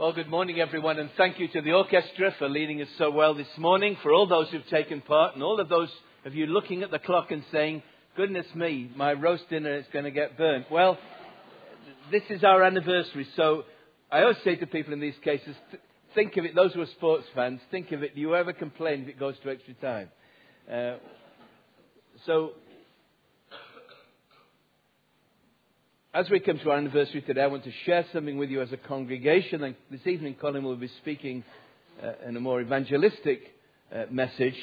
Well, good morning, everyone, and thank you to the orchestra for leading us so well this morning, for all those who've taken part, and all of those of you looking at the clock and saying, Goodness me, my roast dinner is going to get burnt. Well, this is our anniversary, so I always say to people in these cases, think of it, those who are sports fans, think of it, do you ever complain if it goes to extra time? Uh, so As we come to our anniversary today, I want to share something with you as a congregation. And this evening, Colin will be speaking uh, in a more evangelistic uh, message.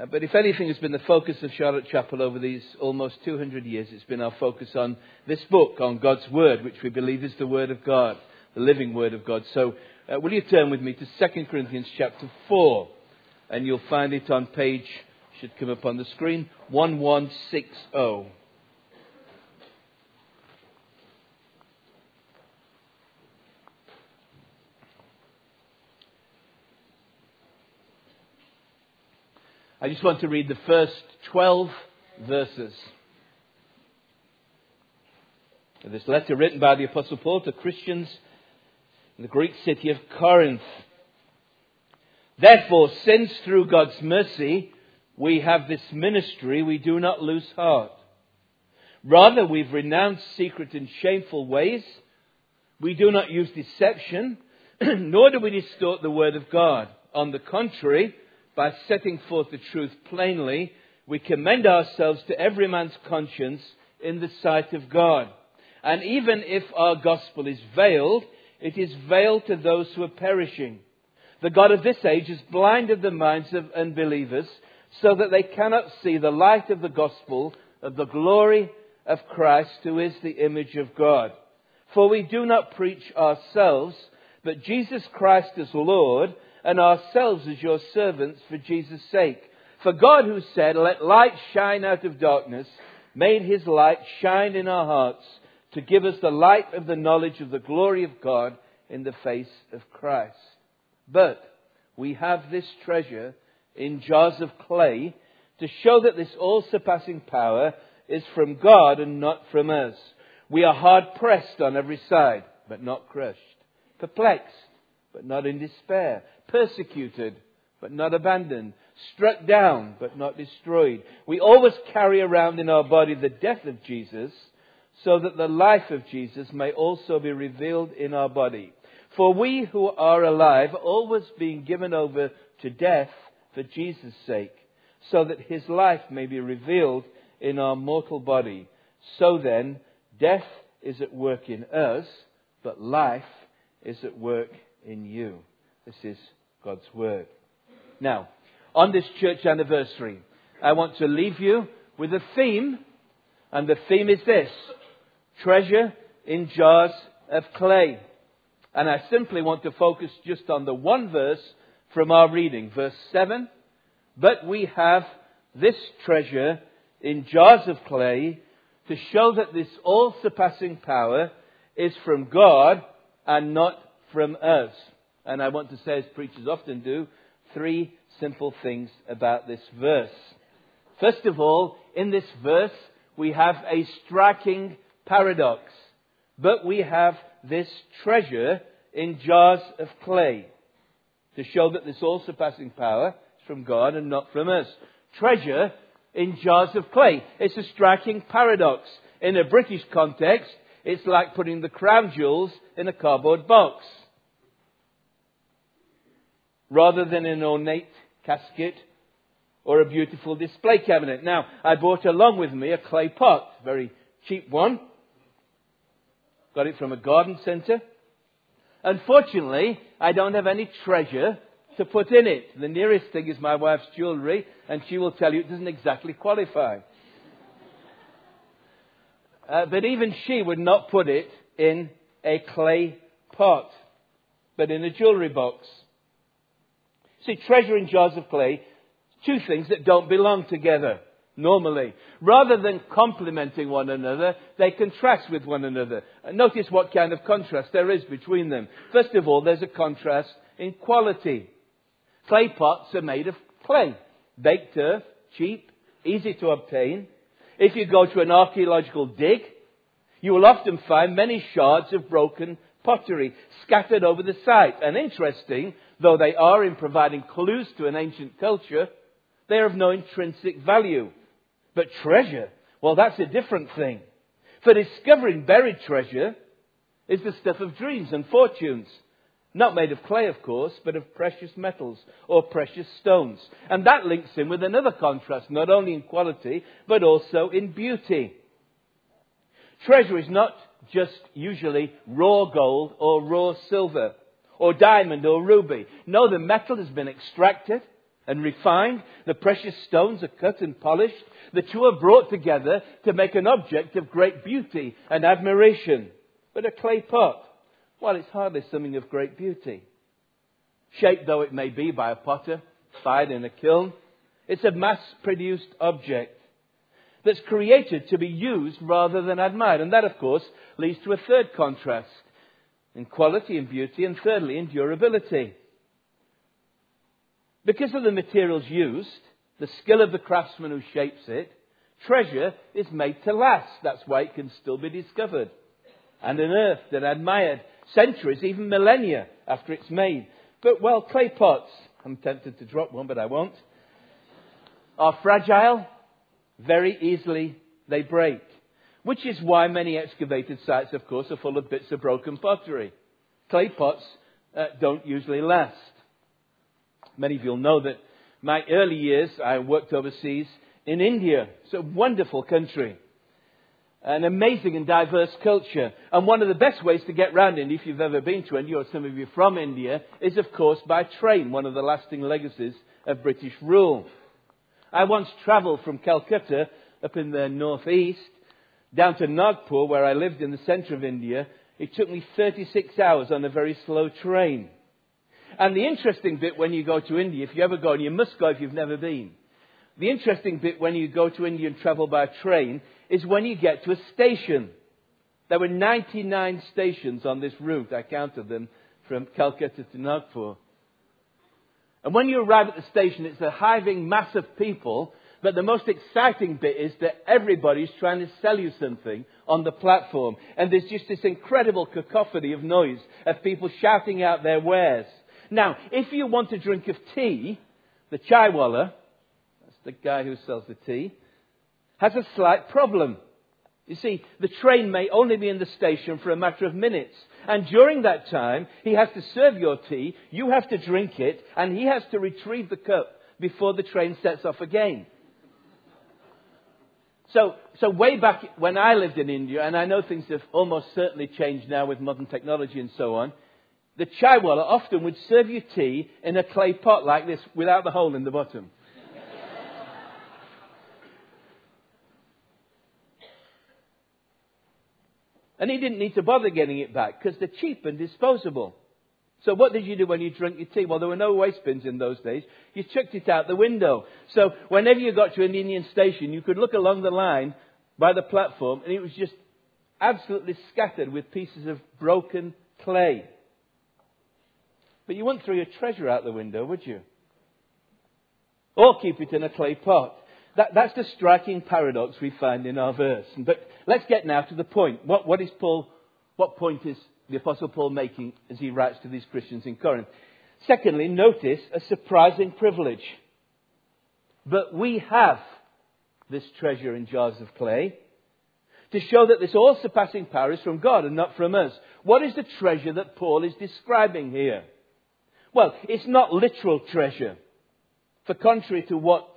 Uh, but if anything has been the focus of Charlotte Chapel over these almost 200 years, it's been our focus on this book, on God's Word, which we believe is the Word of God, the living Word of God. So, uh, will you turn with me to 2 Corinthians chapter 4? And you'll find it on page, should come up on the screen, 1160. I just want to read the first 12 verses. of This letter written by the Apostle Paul to Christians in the Greek city of Corinth. Therefore, since through God's mercy we have this ministry, we do not lose heart. Rather, we've renounced secret and shameful ways. We do not use deception, nor do we distort the word of God. On the contrary, by setting forth the truth plainly, we commend ourselves to every man's conscience in the sight of God. And even if our gospel is veiled, it is veiled to those who are perishing. The God of this age has blinded the minds of unbelievers so that they cannot see the light of the gospel of the glory of Christ, who is the image of God. For we do not preach ourselves, but Jesus Christ as Lord, and ourselves as your servants for Jesus' sake. For God, who said, Let light shine out of darkness, made his light shine in our hearts to give us the light of the knowledge of the glory of God in the face of Christ. But we have this treasure in jars of clay to show that this all surpassing power is from God and not from us. We are hard pressed on every side, but not crushed, perplexed, but not in despair, persecuted, but not abandoned, struck down, but not destroyed. We always carry around in our body the death of Jesus, so that the life of Jesus may also be revealed in our body. For we who are alive always being given over to death for Jesus' sake, so that his life may be revealed in our mortal body. So then, death is at work in us, but life is at work in you. This is God's Word. Now, on this church anniversary, I want to leave you with a theme, and the theme is this treasure in jars of clay. And I simply want to focus just on the one verse from our reading, verse 7. But we have this treasure in jars of clay to show that this all surpassing power is from God and not from us. And I want to say, as preachers often do, three simple things about this verse. First of all, in this verse, we have a striking paradox. But we have this treasure in jars of clay to show that this all surpassing power is from God and not from us. Treasure in jars of clay. It's a striking paradox. In a British context, it's like putting the crown jewels in a cardboard box rather than an ornate casket or a beautiful display cabinet. Now, I brought along with me a clay pot, very cheap one. Got it from a garden centre. Unfortunately, I don't have any treasure to put in it. The nearest thing is my wife's jewellery, and she will tell you it doesn't exactly qualify. Uh, but even she would not put it in a clay pot, but in a jewellery box. See, treasure in jars of clay, two things that don't belong together normally. Rather than complementing one another, they contrast with one another. And notice what kind of contrast there is between them. First of all, there's a contrast in quality. Clay pots are made of clay, baked earth, cheap, easy to obtain. If you go to an archaeological dig, You will often find many shards of broken pottery scattered over the site. And interesting, though they are in providing clues to an ancient culture, they are of no intrinsic value. But treasure, well, that's a different thing. For discovering buried treasure is the stuff of dreams and fortunes. Not made of clay, of course, but of precious metals or precious stones. And that links in with another contrast, not only in quality, but also in beauty. Treasure is not just usually raw gold or raw silver or diamond or ruby. No, the metal has been extracted and refined. The precious stones are cut and polished. The two are brought together to make an object of great beauty and admiration. But a clay pot, well, it's hardly something of great beauty. Shaped though it may be by a potter, fired in a kiln, it's a mass produced object that's created to be used rather than admired. And that, of course, leads to a third contrast in quality and beauty, and thirdly, in durability. Because of the materials used, the skill of the craftsman who shapes it, treasure is made to last. That's why it can still be discovered and unearthed and admired centuries, even millennia after it's made. But, well, clay pots, I'm tempted to drop one, but I won't, are fragile, very easily they break. Which is why many excavated sites, of course, are full of bits of broken pottery. Clay pots uh, don't usually last. Many of you will know that my early years, I worked overseas in India. It's a wonderful country. An amazing and diverse culture. And one of the best ways to get round India, if you've ever been to India, or some of you from India, is of course by train, one of the lasting legacies of British rule. I once travelled from Calcutta up in the northeast down to Nagpur, where I lived in the centre of India. It took me 36 hours on a very slow train. And the interesting bit when you go to India, if you ever go, and you must go if you've never been, the interesting bit when you go to India and travel by train is when you get to a station. There were 99 stations on this route. I counted them from Calcutta to Nagpur. And when you arrive at the station, it's a hiving mass of people. But the most exciting bit is that everybody's trying to sell you something on the platform. And there's just this incredible cacophony of noise of people shouting out their wares. Now, if you want a drink of tea, the chaiwala, that's the guy who sells the tea, has a slight problem. You see, the train may only be in the station for a matter of minutes. And during that time, he has to serve your tea, you have to drink it, and he has to retrieve the cup before the train sets off again. So, so way back when I lived in India, and I know things have almost certainly changed now with modern technology and so on, the chaiwala often would serve you tea in a clay pot like this without the hole in the bottom. And he didn't need to bother getting it back because they're cheap and disposable. So what did you do when you drank your tea? Well, there were no waste bins in those days. You chucked it out the window. So whenever you got to an Indian station, you could look along the line by the platform and it was just absolutely scattered with pieces of broken clay. But you wouldn't throw your treasure out the window, would you? Or keep it in a clay pot. That, that's the striking paradox we find in our verse. But let's get now to the point. What, what is Paul, what point is the Apostle Paul making as he writes to these Christians in Corinth? Secondly, notice a surprising privilege. But we have this treasure in jars of clay to show that this all surpassing power is from God and not from us. What is the treasure that Paul is describing here? Well, it's not literal treasure. For contrary to what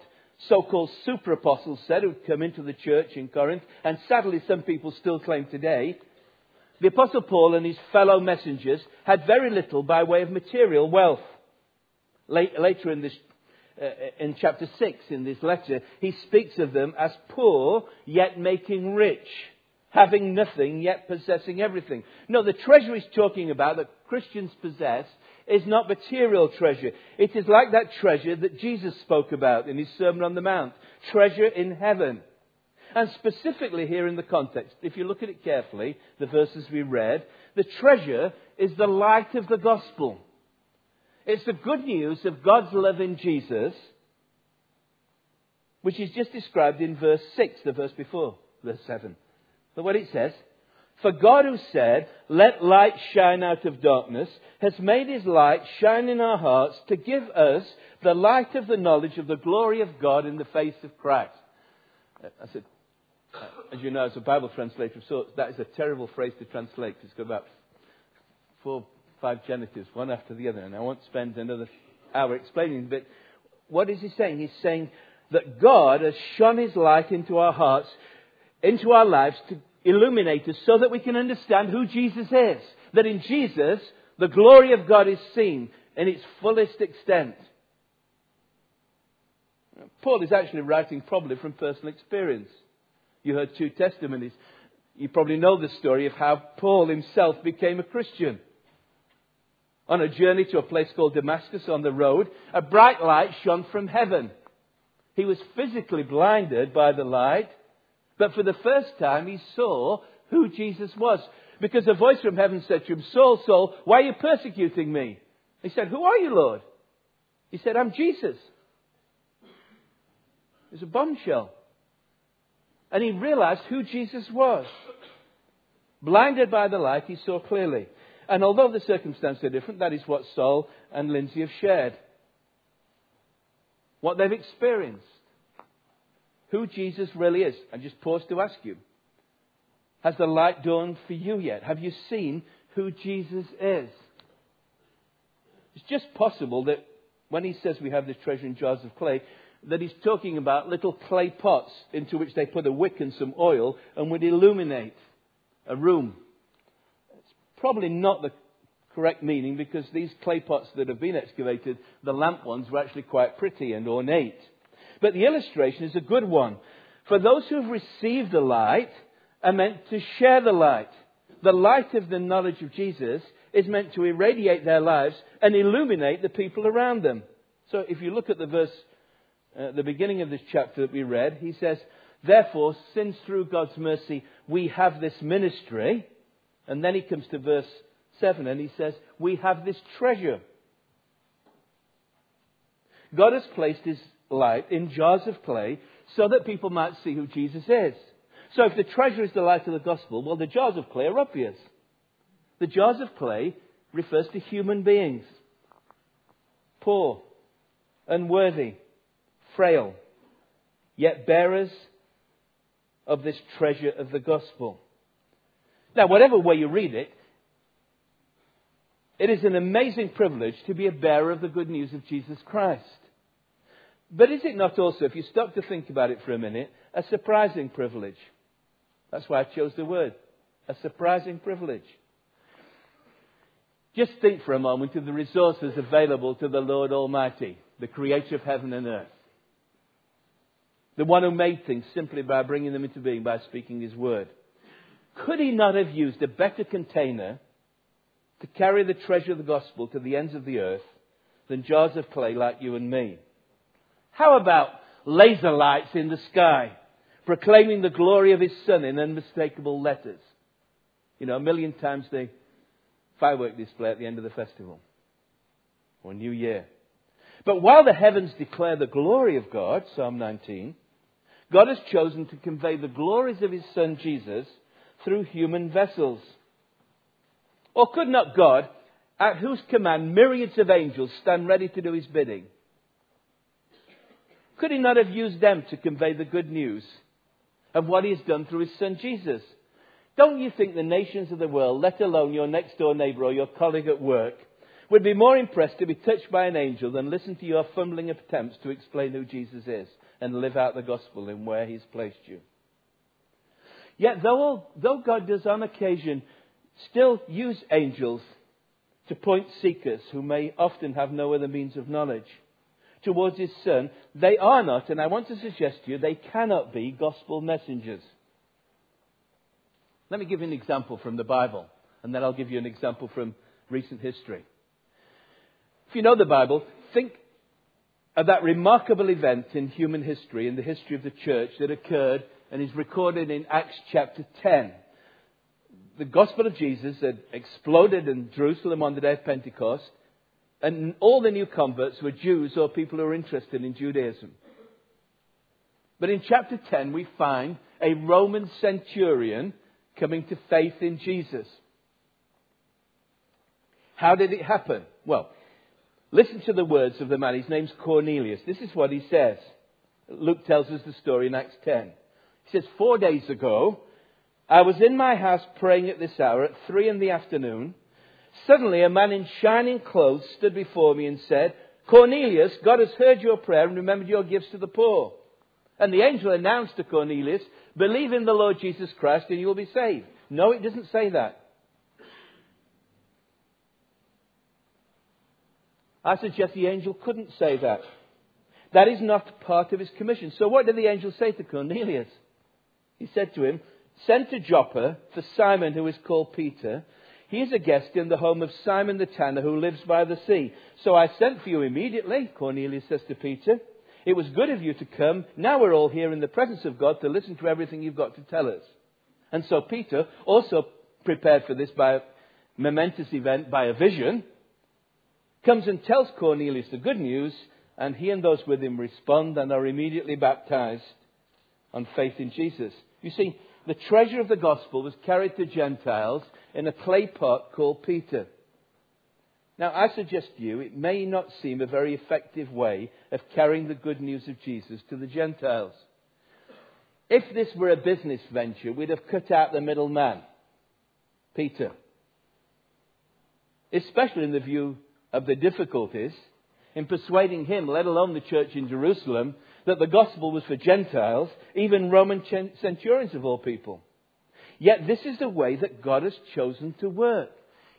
so-called super apostles said who'd come into the church in Corinth, and sadly some people still claim today, the apostle Paul and his fellow messengers had very little by way of material wealth. Later in this, uh, in chapter 6 in this letter, he speaks of them as poor yet making rich, having nothing yet possessing everything. No, the treasure he's talking about that Christians possess is not material treasure. It is like that treasure that Jesus spoke about in his Sermon on the Mount treasure in heaven. And specifically here in the context, if you look at it carefully, the verses we read, the treasure is the light of the gospel. It's the good news of God's love in Jesus, which is just described in verse 6, the verse before, verse 7. But what it says, For God who said, let light shine out of darkness, has made his light shine in our hearts to give us the light of the knowledge of the glory of God in the face of Christ. I said, as you know, as a Bible translator sorts, that is a terrible phrase to translate. It's got about four, five genitives, one after the other, and I won't spend another hour explaining. But what is he saying? He's saying that God has shone his light into our hearts, into our lives to illuminate us so that we can understand who Jesus is. That in Jesus, the glory of God is seen in its fullest extent. Paul is actually writing probably from personal experience. You heard two testimonies. You probably know the story of how Paul himself became a Christian. On a journey to a place called Damascus on the road, a bright light shone from heaven. He was physically blinded by the light, but for the first time, he saw who Jesus was. Because a voice from heaven said to him, Saul, Saul, why are you persecuting me? He said, Who are you, Lord? He said, I'm Jesus. It was a bombshell. And he realized who Jesus was. Blinded by the light, he saw clearly. And although the circumstances are different, that is what Saul and Lindsay have shared. What they've experienced who Jesus really is. I just pause to ask you Has the light dawned for you yet? Have you seen who Jesus is? It's just possible that when he says we have this treasure in jars of clay, that he's talking about little clay pots into which they put a wick and some oil and would illuminate a room. It's probably not the correct meaning because these clay pots that have been excavated, the lamp ones, were actually quite pretty and ornate. But the illustration is a good one. For those who have received the light are meant to share the light. The light of the knowledge of Jesus is meant to irradiate their lives and illuminate the people around them. So if you look at the verse, uh, the beginning of this chapter that we read, he says, Therefore, since through God's mercy we have this ministry, and then he comes to verse 7 and he says, We have this treasure. God has placed his light in jars of clay so that people might see who Jesus is. So if the treasure is the light of the gospel, well, the jars of clay are obvious. The jars of clay refers to human beings. Poor, unworthy, frail, yet bearers of this treasure of the gospel. Now, whatever way you read it, it is an amazing privilege to be a bearer of the good news of Jesus Christ. But is it not also, if you stop to think about it for a minute, a surprising privilege? That's why I chose the word. A surprising privilege. Just think for a moment of the resources available to the Lord Almighty, the creator of heaven and earth. The one who made things simply by bringing them into being by speaking his word. Could he not have used a better container to carry the treasure of the gospel to the ends of the earth than jars of clay like you and me? How about laser lights in the sky, proclaiming the glory of his Son in unmistakable letters? You know, a million times the firework display at the end of the festival or New Year. But while the heavens declare the glory of God, Psalm 19, God has chosen to convey the glories of his Son Jesus through human vessels. Or could not God, at whose command myriads of angels stand ready to do his bidding, could he not have used them to convey the good news of what he has done through his son Jesus? Don't you think the nations of the world, let alone your next door neighbour or your colleague at work, would be more impressed to be touched by an angel than listen to your fumbling attempts to explain who Jesus is and live out the gospel in where he's placed you? Yet, though, though God does on occasion still use angels to point seekers who may often have no other means of knowledge, towards his son, they are not, and I want to suggest to you, they cannot be gospel messengers. Let me give you an example from the Bible, and then I'll give you an example from recent history. If you know the Bible, think of that remarkable event in human history, in the history of the church, that occurred and is recorded in Acts chapter 10. The gospel of Jesus had exploded in Jerusalem on the day of Pentecost. And all the new converts were Jews or people who were interested in Judaism. But in chapter 10, we find a Roman centurion coming to faith in Jesus. How did it happen? Well, listen to the words of the man. His name's Cornelius. This is what he says. Luke tells us the story in Acts 10. He says, Four days ago, I was in my house praying at this hour at three in the afternoon. Suddenly, a man in shining clothes stood before me and said, Cornelius, God has heard your prayer and remembered your gifts to the poor. And the angel announced to Cornelius, Believe in the Lord Jesus Christ and you will be saved. No, it doesn't say that. I suggest the angel couldn't say that. That is not part of his commission. So what did the angel say to Cornelius? He said to him, Send to Joppa for Simon who is called Peter. He is a guest in the home of Simon the tanner who lives by the sea. So I sent for you immediately, Cornelius says to Peter. It was good of you to come. Now we're all here in the presence of God to listen to everything you've got to tell us. And so Peter, also prepared for this by a momentous event, by a vision, comes and tells Cornelius the good news, and he and those with him respond and are immediately baptized on faith in Jesus. You see, the treasure of the gospel was carried to Gentiles in a clay pot called Peter. Now, I suggest to you, it may not seem a very effective way of carrying the good news of Jesus to the Gentiles. If this were a business venture, we'd have cut out the middleman, Peter. Especially in the view of the difficulties in persuading him, let alone the church in Jerusalem, that the gospel was for Gentiles, even Roman centurions of all people. Yet this is the way that God has chosen to work.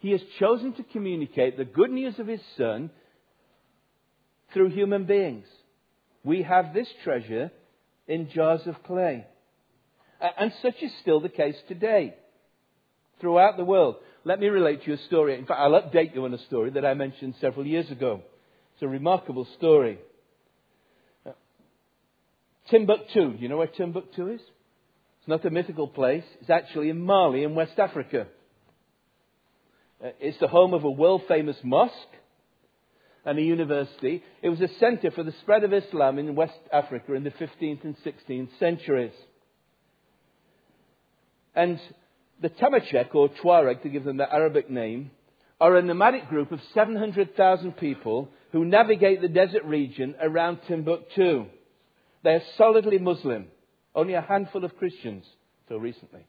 He has chosen to communicate the good news of His Son through human beings. We have this treasure in jars of clay. And such is still the case today throughout the world. Let me relate to you a story. In fact, I'll update you on a story that I mentioned several years ago. It's a remarkable story. Timbuktu. You know where Timbuktu is? It's not a mythical place. It's actually in Mali in West Africa. Uh, it's the home of a world famous mosque and a university. It was a center for the spread of Islam in West Africa in the 15th and 16th centuries. And the Tamashek, or Tuareg, to give them the Arabic name, are a nomadic group of 700,000 people who navigate the desert region around Timbuktu. They are solidly Muslim, only a handful of Christians till recently.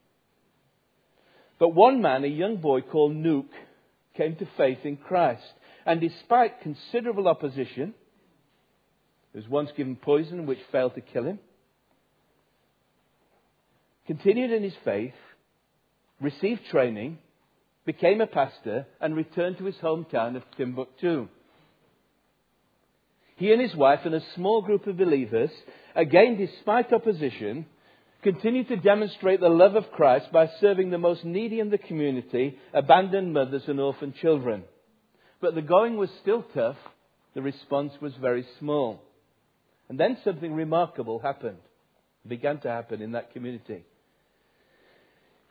But one man, a young boy called Nuke, came to faith in Christ. And despite considerable opposition, he was once given poison which failed to kill him, continued in his faith, received training, became a pastor, and returned to his hometown of Timbuktu. He and his wife and a small group of believers, again despite opposition, continued to demonstrate the love of Christ by serving the most needy in the community, abandoned mothers and orphan children. But the going was still tough. The response was very small. And then something remarkable happened. It began to happen in that community.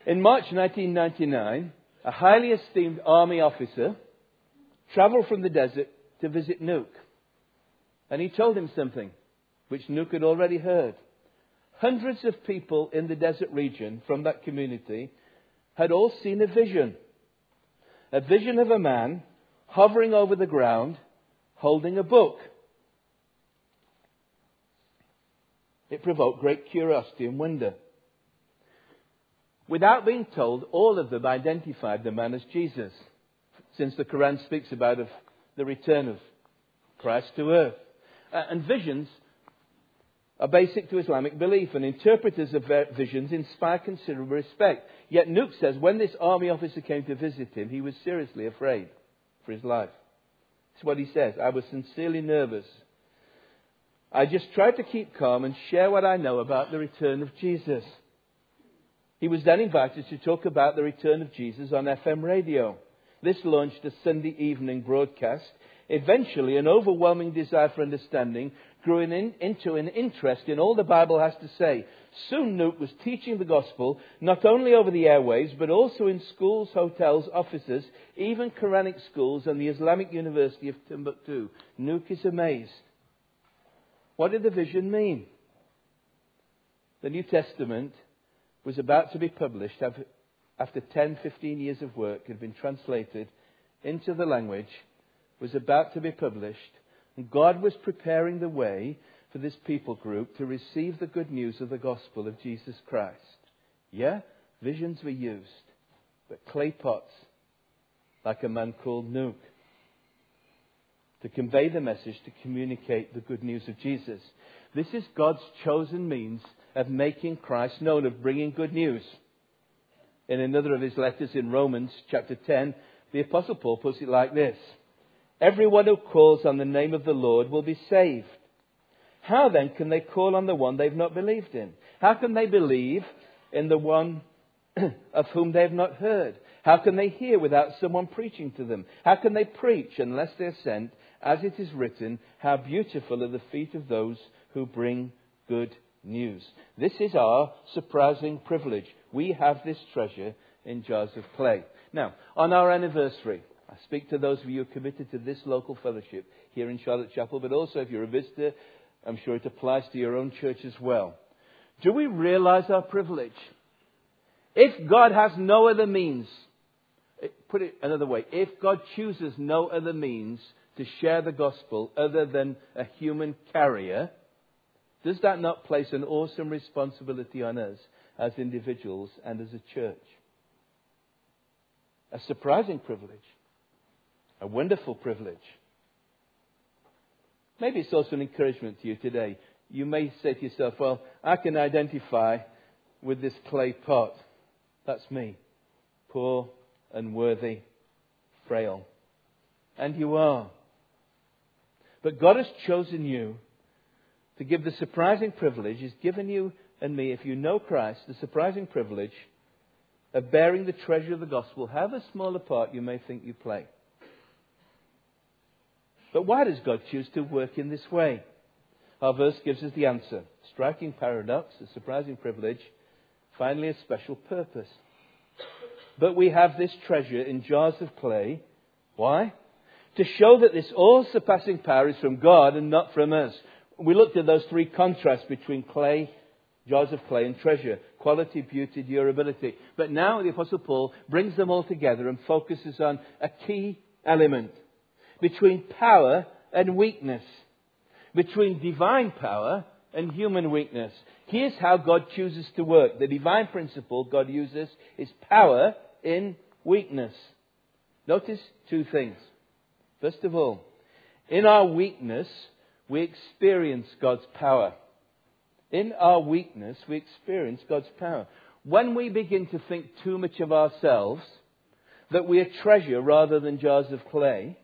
In March 1999, a highly esteemed army officer traveled from the desert to visit Nuke. And he told him something which Nuke had already heard. Hundreds of people in the desert region from that community had all seen a vision. A vision of a man hovering over the ground holding a book. It provoked great curiosity and wonder. Without being told, all of them identified the man as Jesus, since the Quran speaks about the return of Christ to earth. Uh, and visions are basic to Islamic belief, and interpreters of visions inspire considerable respect. Yet Nuke says when this army officer came to visit him, he was seriously afraid for his life. That's what he says. I was sincerely nervous. I just tried to keep calm and share what I know about the return of Jesus. He was then invited to talk about the return of Jesus on FM radio. This launched a Sunday evening broadcast. Eventually, an overwhelming desire for understanding grew in, into an interest in all the Bible has to say. Soon Nuke was teaching the gospel not only over the airwaves, but also in schools, hotels, offices, even Quranic schools and the Islamic University of Timbuktu. Nuke is amazed. What did the vision mean? The New Testament was about to be published after 10, 15 years of work, had been translated into the language, was about to be published, and God was preparing the way for this people group to receive the good news of the gospel of Jesus Christ. Yeah, visions were used, but clay pots, like a man called Nuke, to convey the message, to communicate the good news of Jesus. This is God's chosen means of making Christ known, of bringing good news. In another of his letters in Romans chapter 10, the Apostle Paul puts it like this Everyone who calls on the name of the Lord will be saved. How then can they call on the one they've not believed in? How can they believe in the one of whom they have not heard? How can they hear without someone preaching to them? How can they preach unless they are sent? As it is written, How beautiful are the feet of those who bring good news. This is our surprising privilege. We have this treasure in jars of clay. Now, on our anniversary, I speak to those of you who are committed to this local fellowship here in Charlotte Chapel, but also if you're a visitor, I'm sure it applies to your own church as well. Do we realize our privilege? If God has no other means, eh, put it another way, if God chooses no other means to share the gospel other than a human carrier, does that not place an awesome responsibility on us as individuals and as a church? A surprising privilege. A wonderful privilege. Maybe it's also an encouragement to you today. You may say to yourself, well, I can identify with this clay pot. That's me. Poor, unworthy, frail. And you are. But God has chosen you to give the surprising privilege, He's given you and me, if you know Christ, the surprising privilege of bearing the treasure of the gospel, however small a part you may think you play. But why does God choose to work in this way? Our verse gives us the answer. Striking paradox, a surprising privilege, finally a special purpose. But we have this treasure in jars of clay. Why? To show that this all surpassing power is from God and not from us. We looked at those three contrasts between clay, jars of clay, and treasure quality, beauty, durability. But now the Apostle Paul brings them all together and focuses on a key element between power and weakness, between divine power and human weakness. Here's how God chooses to work. The divine principle God uses is power in weakness. Notice two things. First of all, in our weakness, we experience God's power. In our weakness, we experience God's power. When we begin to think too much of ourselves, that we are treasure rather than jars of clay,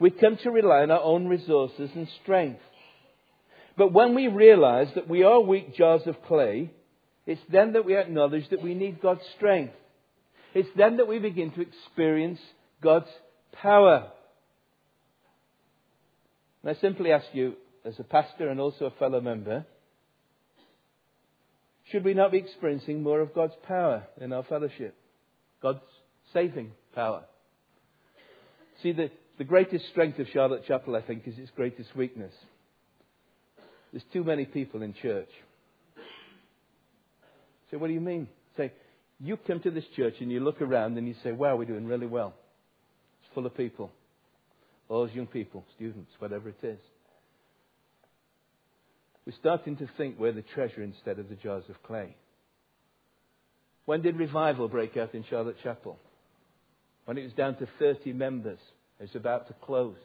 we come to rely on our own resources and strength. But when we realize that we are weak jars of clay, it's then that we acknowledge that we need God's strength. It's then that we begin to experience God's power. And I simply ask you, as a pastor and also a fellow member, should we not be experiencing more of God's power in our fellowship? God's saving power. See, the, the greatest strength of Charlotte Chapel, I think, is its greatest weakness. There's too many people in church. So, what do you mean? Say, you come to this church and you look around and you say, wow, we're doing really well. It's full of people. All those young people, students, whatever it is. We're starting to think we're the treasure instead of the jars of clay. When did revival break out in Charlotte Chapel? When it was down to 30 members. It was about to close.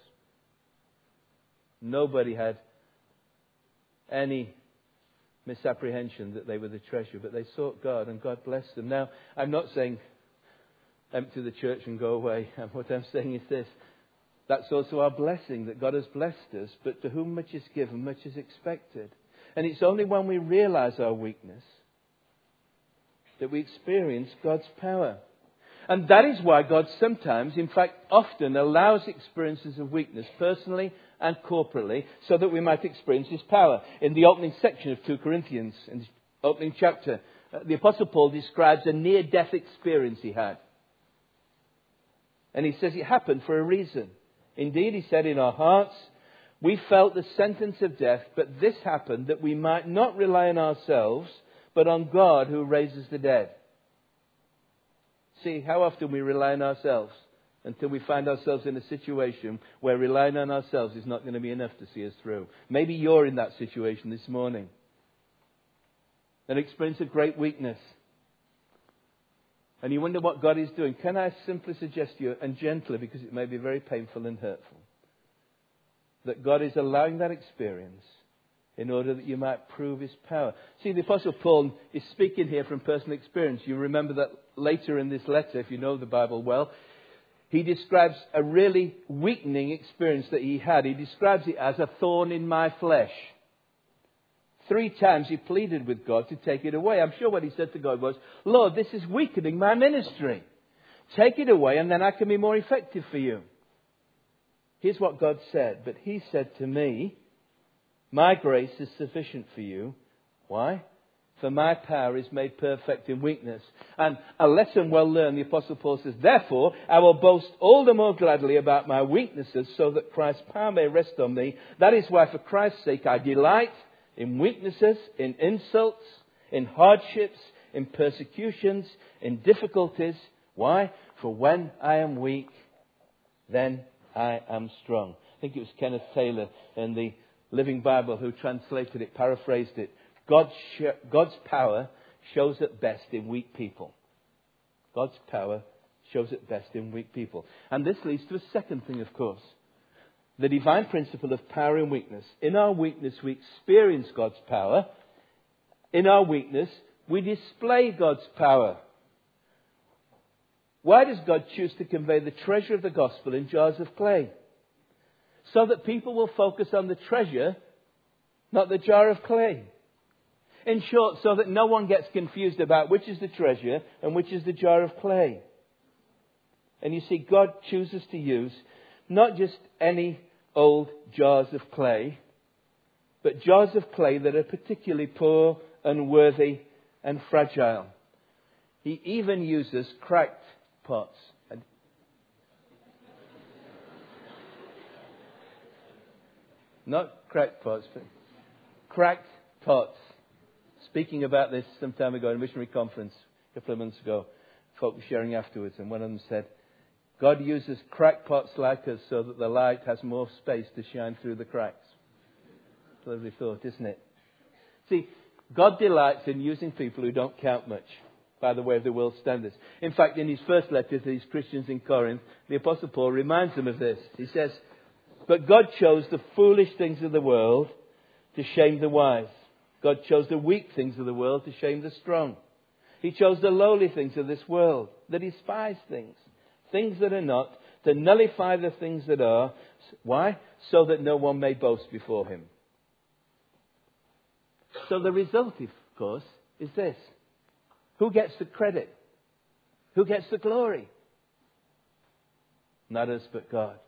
Nobody had any misapprehension that they were the treasure, but they sought God and God blessed them. Now, I'm not saying empty the church and go away. What I'm saying is this that's also our blessing that God has blessed us, but to whom much is given, much is expected. And it's only when we realize our weakness that we experience God's power. And that is why God sometimes, in fact, often allows experiences of weakness personally and corporately so that we might experience His power. In the opening section of 2 Corinthians, in the opening chapter, uh, the Apostle Paul describes a near death experience he had. And he says it happened for a reason. Indeed, he said, in our hearts, we felt the sentence of death, but this happened that we might not rely on ourselves, but on God who raises the dead. See, how often we rely on ourselves until we find ourselves in a situation where relying on ourselves is not going to be enough to see us through. Maybe you're in that situation this morning. An experience of great weakness. And you wonder what God is doing. Can I simply suggest to you, and gently, because it may be very painful and hurtful, that God is allowing that experience in order that you might prove his power. See, the Apostle Paul is speaking here from personal experience. You remember that later in this letter, if you know the Bible well, he describes a really weakening experience that he had. He describes it as a thorn in my flesh. Three times he pleaded with God to take it away. I'm sure what he said to God was, Lord, this is weakening my ministry. Take it away and then I can be more effective for you. Here's what God said. But he said to me, My grace is sufficient for you. Why? For my power is made perfect in weakness. And a lesson well learned, the Apostle Paul says, Therefore, I will boast all the more gladly about my weaknesses so that Christ's power may rest on me. That is why, for Christ's sake, I delight in weaknesses, in insults, in hardships, in persecutions, in difficulties. Why? For when I am weak, then I am strong. I think it was Kenneth Taylor in the Living Bible who translated it, paraphrased it. God's, God's power shows at best in weak people. God's power shows at best in weak people. And this leads to a second thing, of course. The divine principle of power and weakness. In our weakness, we experience God's power. In our weakness, we display God's power. Why does God choose to convey the treasure of the gospel in jars of clay? So that people will focus on the treasure, not the jar of clay. In short, so that no one gets confused about which is the treasure and which is the jar of clay. And you see, God chooses to use not just any old jars of clay, but jars of clay that are particularly poor, unworthy, and fragile. He even uses cracked pots. Not cracked pots, but cracked pots speaking about this some time ago in a missionary conference a couple of months ago. Folk were sharing afterwards, and one of them said, God uses crackpots like us so that the light has more space to shine through the cracks. Lovely thought, isn't it? See, God delights in using people who don't count much by the way of the world's standards. In fact, in his first letter to these Christians in Corinth, the Apostle Paul reminds them of this. He says, But God chose the foolish things of the world to shame the wise. God chose the weak things of the world to shame the strong. He chose the lowly things of this world, the despised things, things that are not, to nullify the things that are. Why? So that no one may boast before him. So the result, of course, is this. Who gets the credit? Who gets the glory? Not us, but God.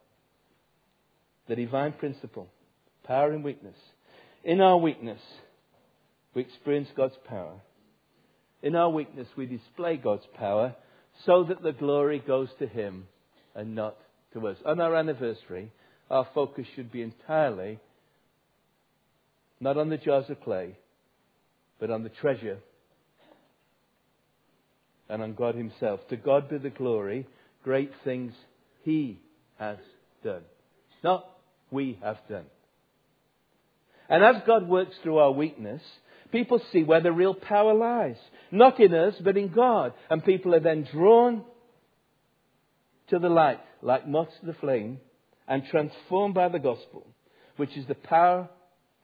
The divine principle, power and weakness. In our weakness, we experience God's power. In our weakness, we display God's power so that the glory goes to Him and not to us. On our anniversary, our focus should be entirely not on the jars of clay, but on the treasure and on God Himself. To God be the glory, great things He has done. Not we have done. And as God works through our weakness, people see where the real power lies. Not in us, but in God. And people are then drawn to the light, like moths to the flame, and transformed by the gospel, which is the power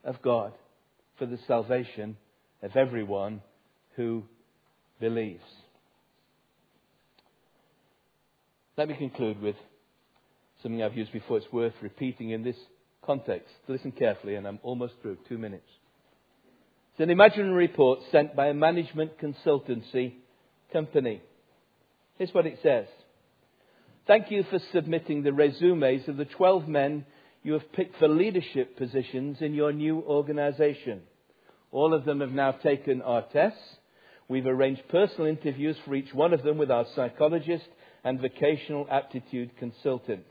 of God for the salvation of everyone who believes. Let me conclude with something I've used before. It's worth repeating in this context. Listen carefully, and I'm almost through. Two minutes. It's an imaginary report sent by a management consultancy company. Here's what it says. Thank you for submitting the resumes of the 12 men you have picked for leadership positions in your new organization. All of them have now taken our tests. We've arranged personal interviews for each one of them with our psychologist and vocational aptitude consultant.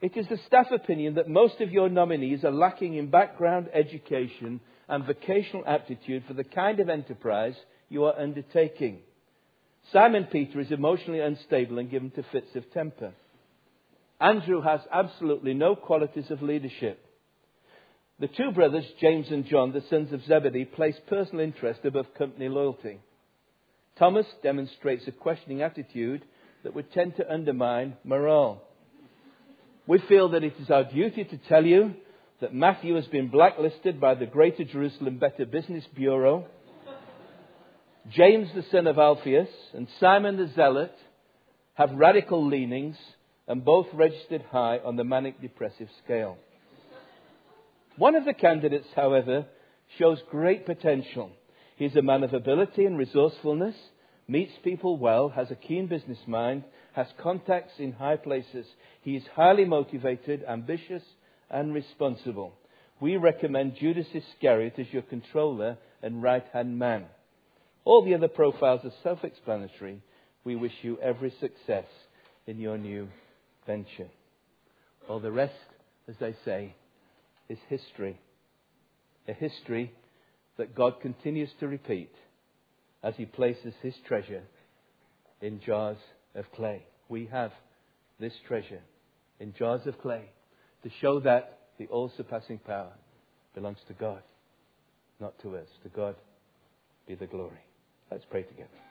It is the staff opinion that most of your nominees are lacking in background education and vocational aptitude for the kind of enterprise you are undertaking. Simon Peter is emotionally unstable and given to fits of temper. Andrew has absolutely no qualities of leadership. The two brothers, James and John, the sons of Zebedee, place personal interest above company loyalty. Thomas demonstrates a questioning attitude that would tend to undermine morale. We feel that it is our duty to tell you that Matthew has been blacklisted by the Greater Jerusalem Better Business Bureau. James, the son of Alphaeus, and Simon the Zealot have radical leanings and both registered high on the manic depressive scale. One of the candidates, however, shows great potential. He's a man of ability and resourcefulness, meets people well, has a keen business mind, has contacts in high places. He is highly motivated, ambitious, and responsible. We recommend Judas Iscariot as your controller and right hand man. All the other profiles are self explanatory. We wish you every success in your new venture. All the rest, as they say, is history. A history that God continues to repeat as He places His treasure in jars of clay. We have this treasure in jars of clay to show that the all surpassing power belongs to God, not to us. To God be the glory. Let's pray together.